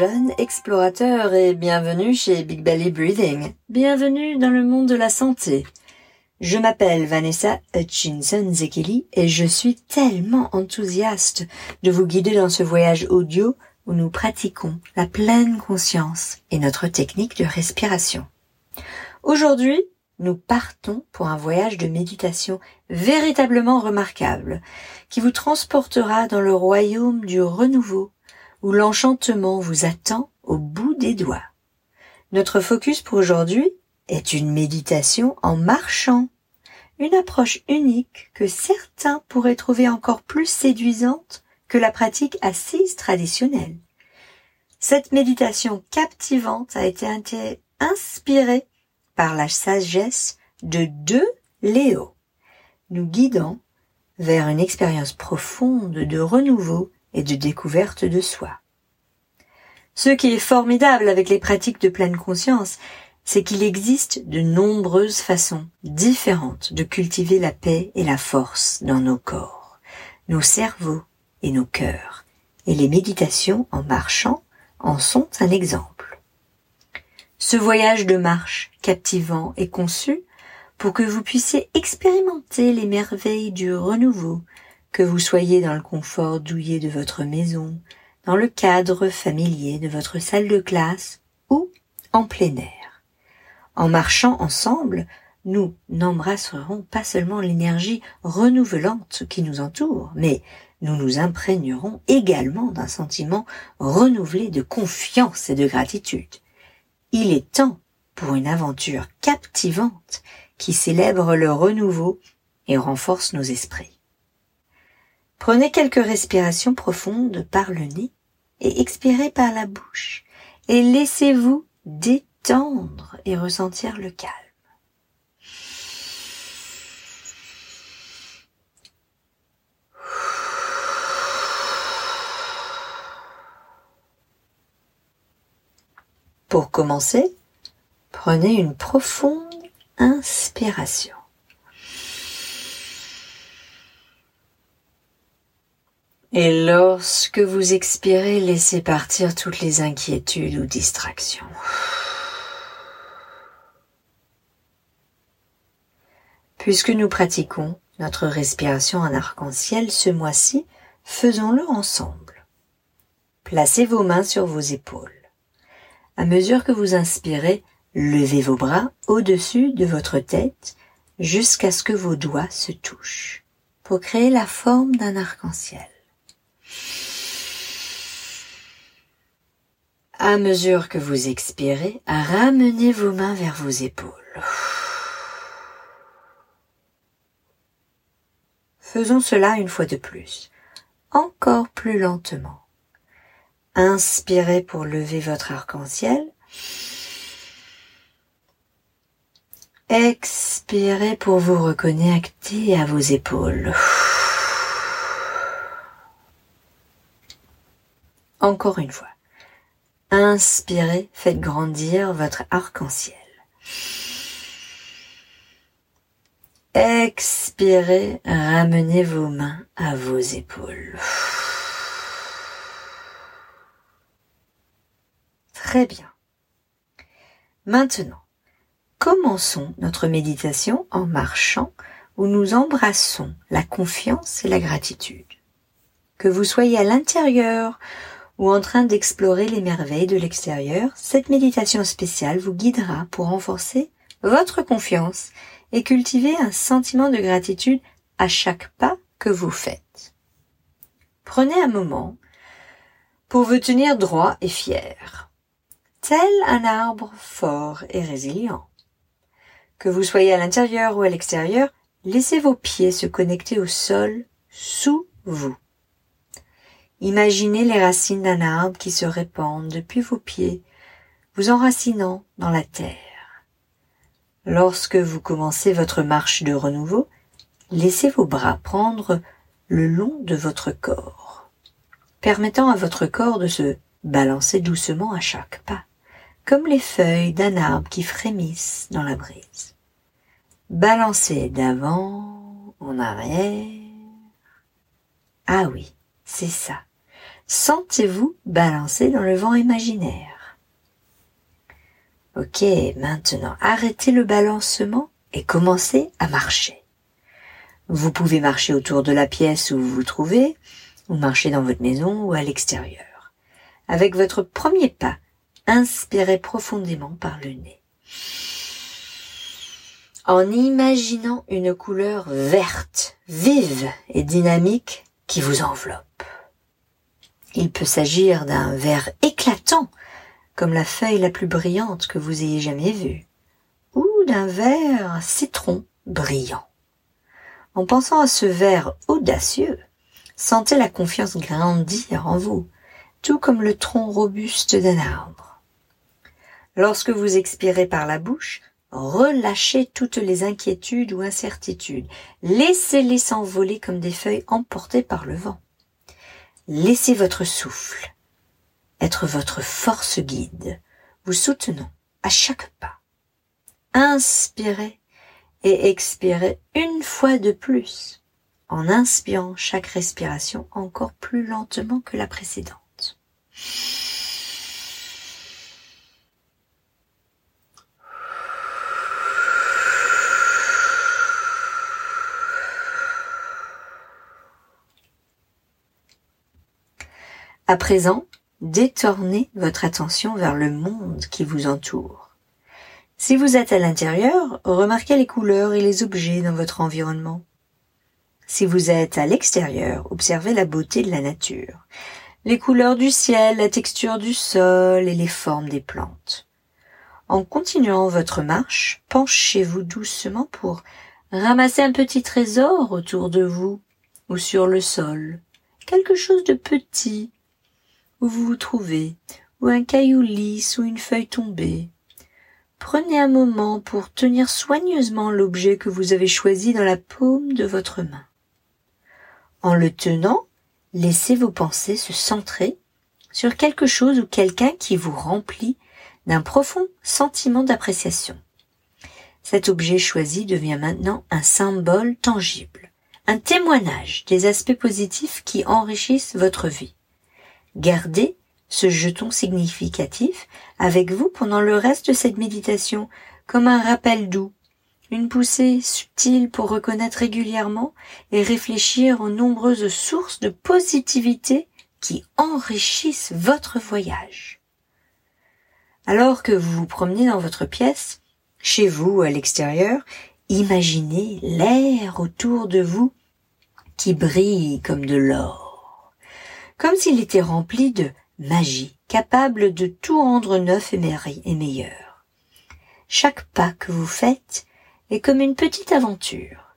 jeunes explorateurs et bienvenue chez Big Belly Breathing. Bienvenue dans le monde de la santé. Je m'appelle Vanessa Hutchinson Zekeli et je suis tellement enthousiaste de vous guider dans ce voyage audio où nous pratiquons la pleine conscience et notre technique de respiration. Aujourd'hui, nous partons pour un voyage de méditation véritablement remarquable, qui vous transportera dans le royaume du renouveau, où l'enchantement vous attend au bout des doigts. Notre focus pour aujourd'hui est une méditation en marchant, une approche unique que certains pourraient trouver encore plus séduisante que la pratique assise traditionnelle. Cette méditation captivante a été inspirée par la sagesse de deux Léo, nous guidant vers une expérience profonde de renouveau et de découverte de soi. Ce qui est formidable avec les pratiques de pleine conscience, c'est qu'il existe de nombreuses façons différentes de cultiver la paix et la force dans nos corps, nos cerveaux et nos cœurs. Et les méditations en marchant en sont un exemple. Ce voyage de marche captivant est conçu pour que vous puissiez expérimenter les merveilles du renouveau, que vous soyez dans le confort douillet de votre maison, dans le cadre familier de votre salle de classe ou en plein air. En marchant ensemble, nous n'embrasserons pas seulement l'énergie renouvelante qui nous entoure, mais nous nous imprégnerons également d'un sentiment renouvelé de confiance et de gratitude. Il est temps pour une aventure captivante qui célèbre le renouveau et renforce nos esprits. Prenez quelques respirations profondes par le nez et expirez par la bouche et laissez-vous détendre et ressentir le calme. Pour commencer, prenez une profonde inspiration. Et lorsque vous expirez, laissez partir toutes les inquiétudes ou distractions. Puisque nous pratiquons notre respiration en arc-en-ciel ce mois-ci, faisons-le ensemble. Placez vos mains sur vos épaules. À mesure que vous inspirez, levez vos bras au-dessus de votre tête jusqu'à ce que vos doigts se touchent pour créer la forme d'un arc-en-ciel. À mesure que vous expirez, ramenez vos mains vers vos épaules. Faisons cela une fois de plus, encore plus lentement. Inspirez pour lever votre arc-en-ciel. Expirez pour vous reconnecter à vos épaules. Encore une fois. Inspirez, faites grandir votre arc-en-ciel. Expirez, ramenez vos mains à vos épaules. Très bien. Maintenant, commençons notre méditation en marchant où nous embrassons la confiance et la gratitude. Que vous soyez à l'intérieur ou en train d'explorer les merveilles de l'extérieur, cette méditation spéciale vous guidera pour renforcer votre confiance et cultiver un sentiment de gratitude à chaque pas que vous faites. Prenez un moment pour vous tenir droit et fier tel un arbre fort et résilient. Que vous soyez à l'intérieur ou à l'extérieur, laissez vos pieds se connecter au sol sous vous. Imaginez les racines d'un arbre qui se répandent depuis vos pieds, vous enracinant dans la terre. Lorsque vous commencez votre marche de renouveau, laissez vos bras prendre le long de votre corps, permettant à votre corps de se balancer doucement à chaque pas comme les feuilles d'un arbre qui frémissent dans la brise. Balancez d'avant en arrière. Ah oui, c'est ça. Sentez-vous balancer dans le vent imaginaire? Ok, maintenant arrêtez le balancement et commencez à marcher. Vous pouvez marcher autour de la pièce où vous vous trouvez, ou marcher dans votre maison ou à l'extérieur. Avec votre premier pas, inspirez profondément par le nez. En imaginant une couleur verte, vive et dynamique qui vous enveloppe. Il peut s'agir d'un vert éclatant, comme la feuille la plus brillante que vous ayez jamais vue, ou d'un vert citron brillant. En pensant à ce vert audacieux, sentez la confiance grandir en vous, tout comme le tronc robuste d'un arbre. Lorsque vous expirez par la bouche, relâchez toutes les inquiétudes ou incertitudes. Laissez-les s'envoler comme des feuilles emportées par le vent. Laissez votre souffle être votre force guide, vous soutenant à chaque pas. Inspirez et expirez une fois de plus, en inspirant chaque respiration encore plus lentement que la précédente. À présent, détournez votre attention vers le monde qui vous entoure. Si vous êtes à l'intérieur, remarquez les couleurs et les objets dans votre environnement. Si vous êtes à l'extérieur, observez la beauté de la nature, les couleurs du ciel, la texture du sol et les formes des plantes. En continuant votre marche, penchez-vous doucement pour ramasser un petit trésor autour de vous ou sur le sol, quelque chose de petit, où vous vous trouvez, ou un caillou lisse ou une feuille tombée. Prenez un moment pour tenir soigneusement l'objet que vous avez choisi dans la paume de votre main. En le tenant, laissez vos pensées se centrer sur quelque chose ou quelqu'un qui vous remplit d'un profond sentiment d'appréciation. Cet objet choisi devient maintenant un symbole tangible, un témoignage des aspects positifs qui enrichissent votre vie. Gardez ce jeton significatif avec vous pendant le reste de cette méditation comme un rappel doux, une poussée subtile pour reconnaître régulièrement et réfléchir aux nombreuses sources de positivité qui enrichissent votre voyage. Alors que vous vous promenez dans votre pièce, chez vous ou à l'extérieur, imaginez l'air autour de vous qui brille comme de l'or comme s'il était rempli de magie, capable de tout rendre neuf et meilleur. Chaque pas que vous faites est comme une petite aventure.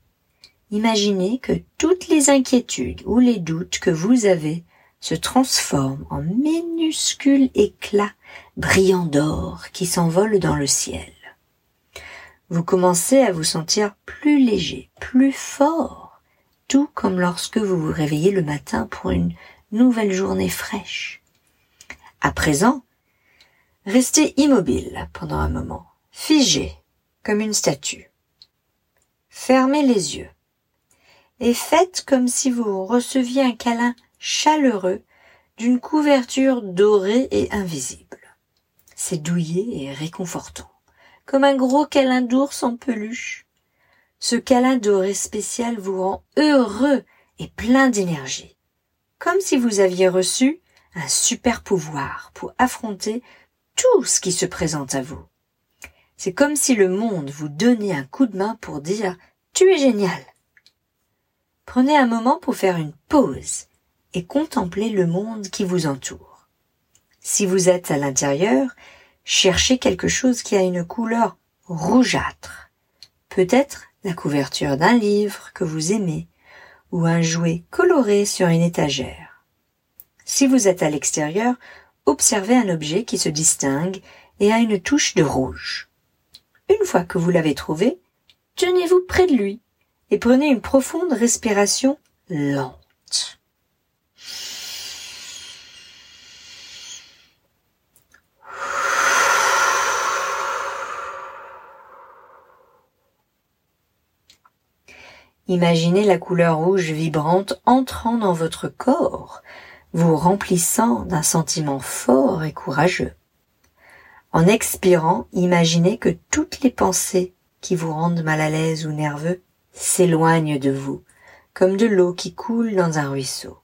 Imaginez que toutes les inquiétudes ou les doutes que vous avez se transforment en minuscules éclats brillants d'or qui s'envolent dans le ciel. Vous commencez à vous sentir plus léger, plus fort, tout comme lorsque vous vous réveillez le matin pour une nouvelle journée fraîche. À présent, restez immobile pendant un moment, figé comme une statue. Fermez les yeux et faites comme si vous receviez un câlin chaleureux d'une couverture dorée et invisible. C'est douillet et réconfortant, comme un gros câlin d'ours en peluche. Ce câlin doré spécial vous rend heureux et plein d'énergie comme si vous aviez reçu un super pouvoir pour affronter tout ce qui se présente à vous. C'est comme si le monde vous donnait un coup de main pour dire Tu es génial. Prenez un moment pour faire une pause et contempler le monde qui vous entoure. Si vous êtes à l'intérieur, cherchez quelque chose qui a une couleur rougeâtre. Peut-être la couverture d'un livre que vous aimez, ou un jouet coloré sur une étagère. Si vous êtes à l'extérieur, observez un objet qui se distingue et a une touche de rouge. Une fois que vous l'avez trouvé, tenez-vous près de lui et prenez une profonde respiration lente. Imaginez la couleur rouge vibrante entrant dans votre corps, vous remplissant d'un sentiment fort et courageux. En expirant, imaginez que toutes les pensées qui vous rendent mal à l'aise ou nerveux s'éloignent de vous, comme de l'eau qui coule dans un ruisseau.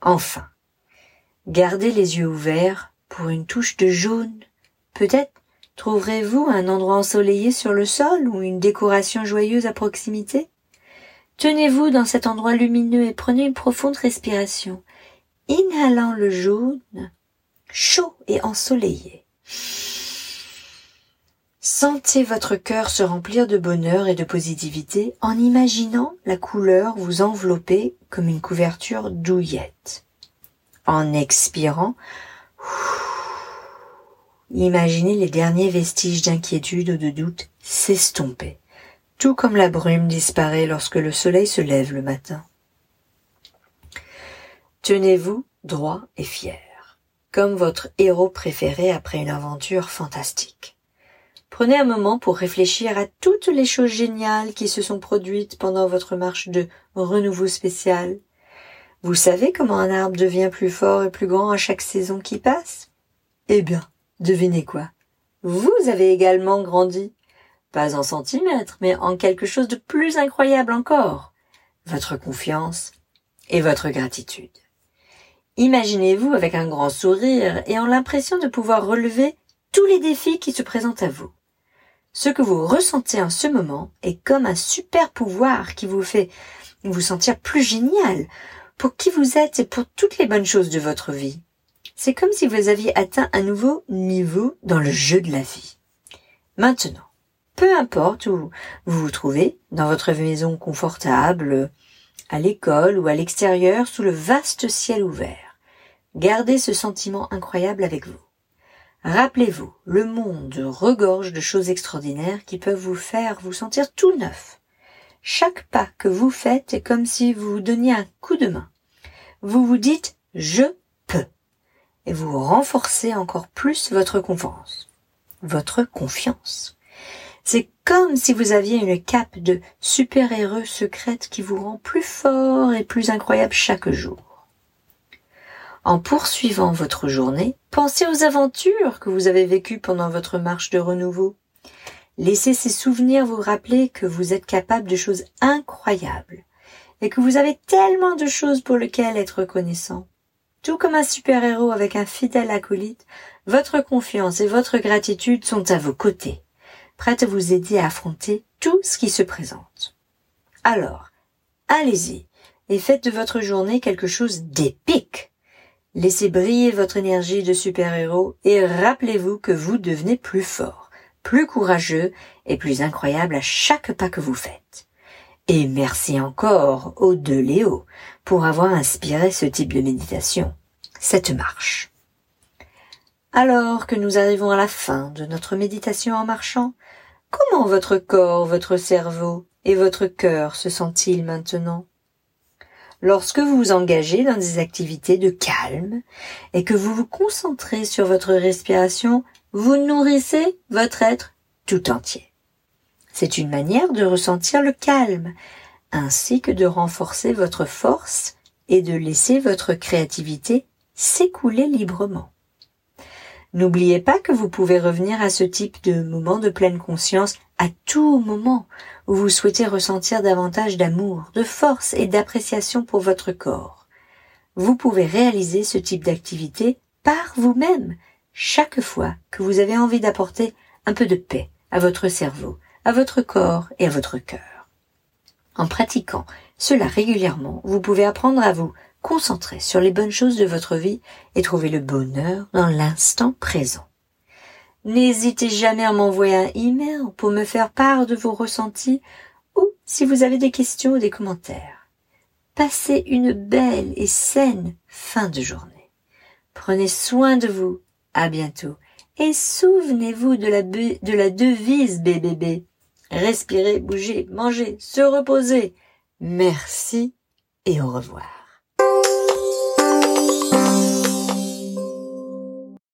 Enfin, gardez les yeux ouverts pour une touche de jaune. Peut-être trouverez-vous un endroit ensoleillé sur le sol ou une décoration joyeuse à proximité? Tenez-vous dans cet endroit lumineux et prenez une profonde respiration, inhalant le jaune, chaud et ensoleillé. Sentez votre cœur se remplir de bonheur et de positivité en imaginant la couleur vous envelopper comme une couverture douillette. En expirant, imaginez les derniers vestiges d'inquiétude ou de doute s'estomper, tout comme la brume disparaît lorsque le soleil se lève le matin. Tenez-vous droit et fier, comme votre héros préféré après une aventure fantastique. Prenez un moment pour réfléchir à toutes les choses géniales qui se sont produites pendant votre marche de renouveau spécial. Vous savez comment un arbre devient plus fort et plus grand à chaque saison qui passe? Eh bien, devinez quoi? Vous avez également grandi. Pas en centimètres, mais en quelque chose de plus incroyable encore. Votre confiance et votre gratitude. Imaginez-vous avec un grand sourire et en l'impression de pouvoir relever tous les défis qui se présentent à vous. Ce que vous ressentez en ce moment est comme un super pouvoir qui vous fait vous sentir plus génial pour qui vous êtes et pour toutes les bonnes choses de votre vie. C'est comme si vous aviez atteint un nouveau niveau dans le jeu de la vie. Maintenant, peu importe où vous vous trouvez, dans votre maison confortable, à l'école ou à l'extérieur, sous le vaste ciel ouvert, gardez ce sentiment incroyable avec vous. Rappelez-vous, le monde regorge de choses extraordinaires qui peuvent vous faire vous sentir tout neuf. Chaque pas que vous faites est comme si vous vous donniez un coup de main. Vous vous dites je peux et vous renforcez encore plus votre confiance. Votre confiance. C'est comme si vous aviez une cape de super-héros secrète qui vous rend plus fort et plus incroyable chaque jour. En poursuivant votre journée, pensez aux aventures que vous avez vécues pendant votre marche de renouveau. Laissez ces souvenirs vous rappeler que vous êtes capable de choses incroyables et que vous avez tellement de choses pour lesquelles être reconnaissant. Tout comme un super-héros avec un fidèle acolyte, votre confiance et votre gratitude sont à vos côtés, prêtes à vous aider à affronter tout ce qui se présente. Alors, allez-y et faites de votre journée quelque chose d'épique. Laissez briller votre énergie de super-héros et rappelez-vous que vous devenez plus fort, plus courageux et plus incroyable à chaque pas que vous faites. Et merci encore aux deux Léo pour avoir inspiré ce type de méditation, cette marche. Alors que nous arrivons à la fin de notre méditation en marchant, comment votre corps, votre cerveau et votre cœur se sentent-ils maintenant? Lorsque vous vous engagez dans des activités de calme et que vous vous concentrez sur votre respiration, vous nourrissez votre être tout entier. C'est une manière de ressentir le calme, ainsi que de renforcer votre force et de laisser votre créativité s'écouler librement. N'oubliez pas que vous pouvez revenir à ce type de moment de pleine conscience à tout moment où vous souhaitez ressentir davantage d'amour, de force et d'appréciation pour votre corps. Vous pouvez réaliser ce type d'activité par vous-même chaque fois que vous avez envie d'apporter un peu de paix à votre cerveau, à votre corps et à votre cœur. En pratiquant cela régulièrement, vous pouvez apprendre à vous concentrer sur les bonnes choses de votre vie et trouver le bonheur dans l'instant présent. N'hésitez jamais à m'envoyer un email pour me faire part de vos ressentis ou si vous avez des questions ou des commentaires. Passez une belle et saine fin de journée. Prenez soin de vous. À bientôt. Et souvenez-vous de la, de la devise BBB. Respirez, bougez, mangez, se reposer. Merci et au revoir.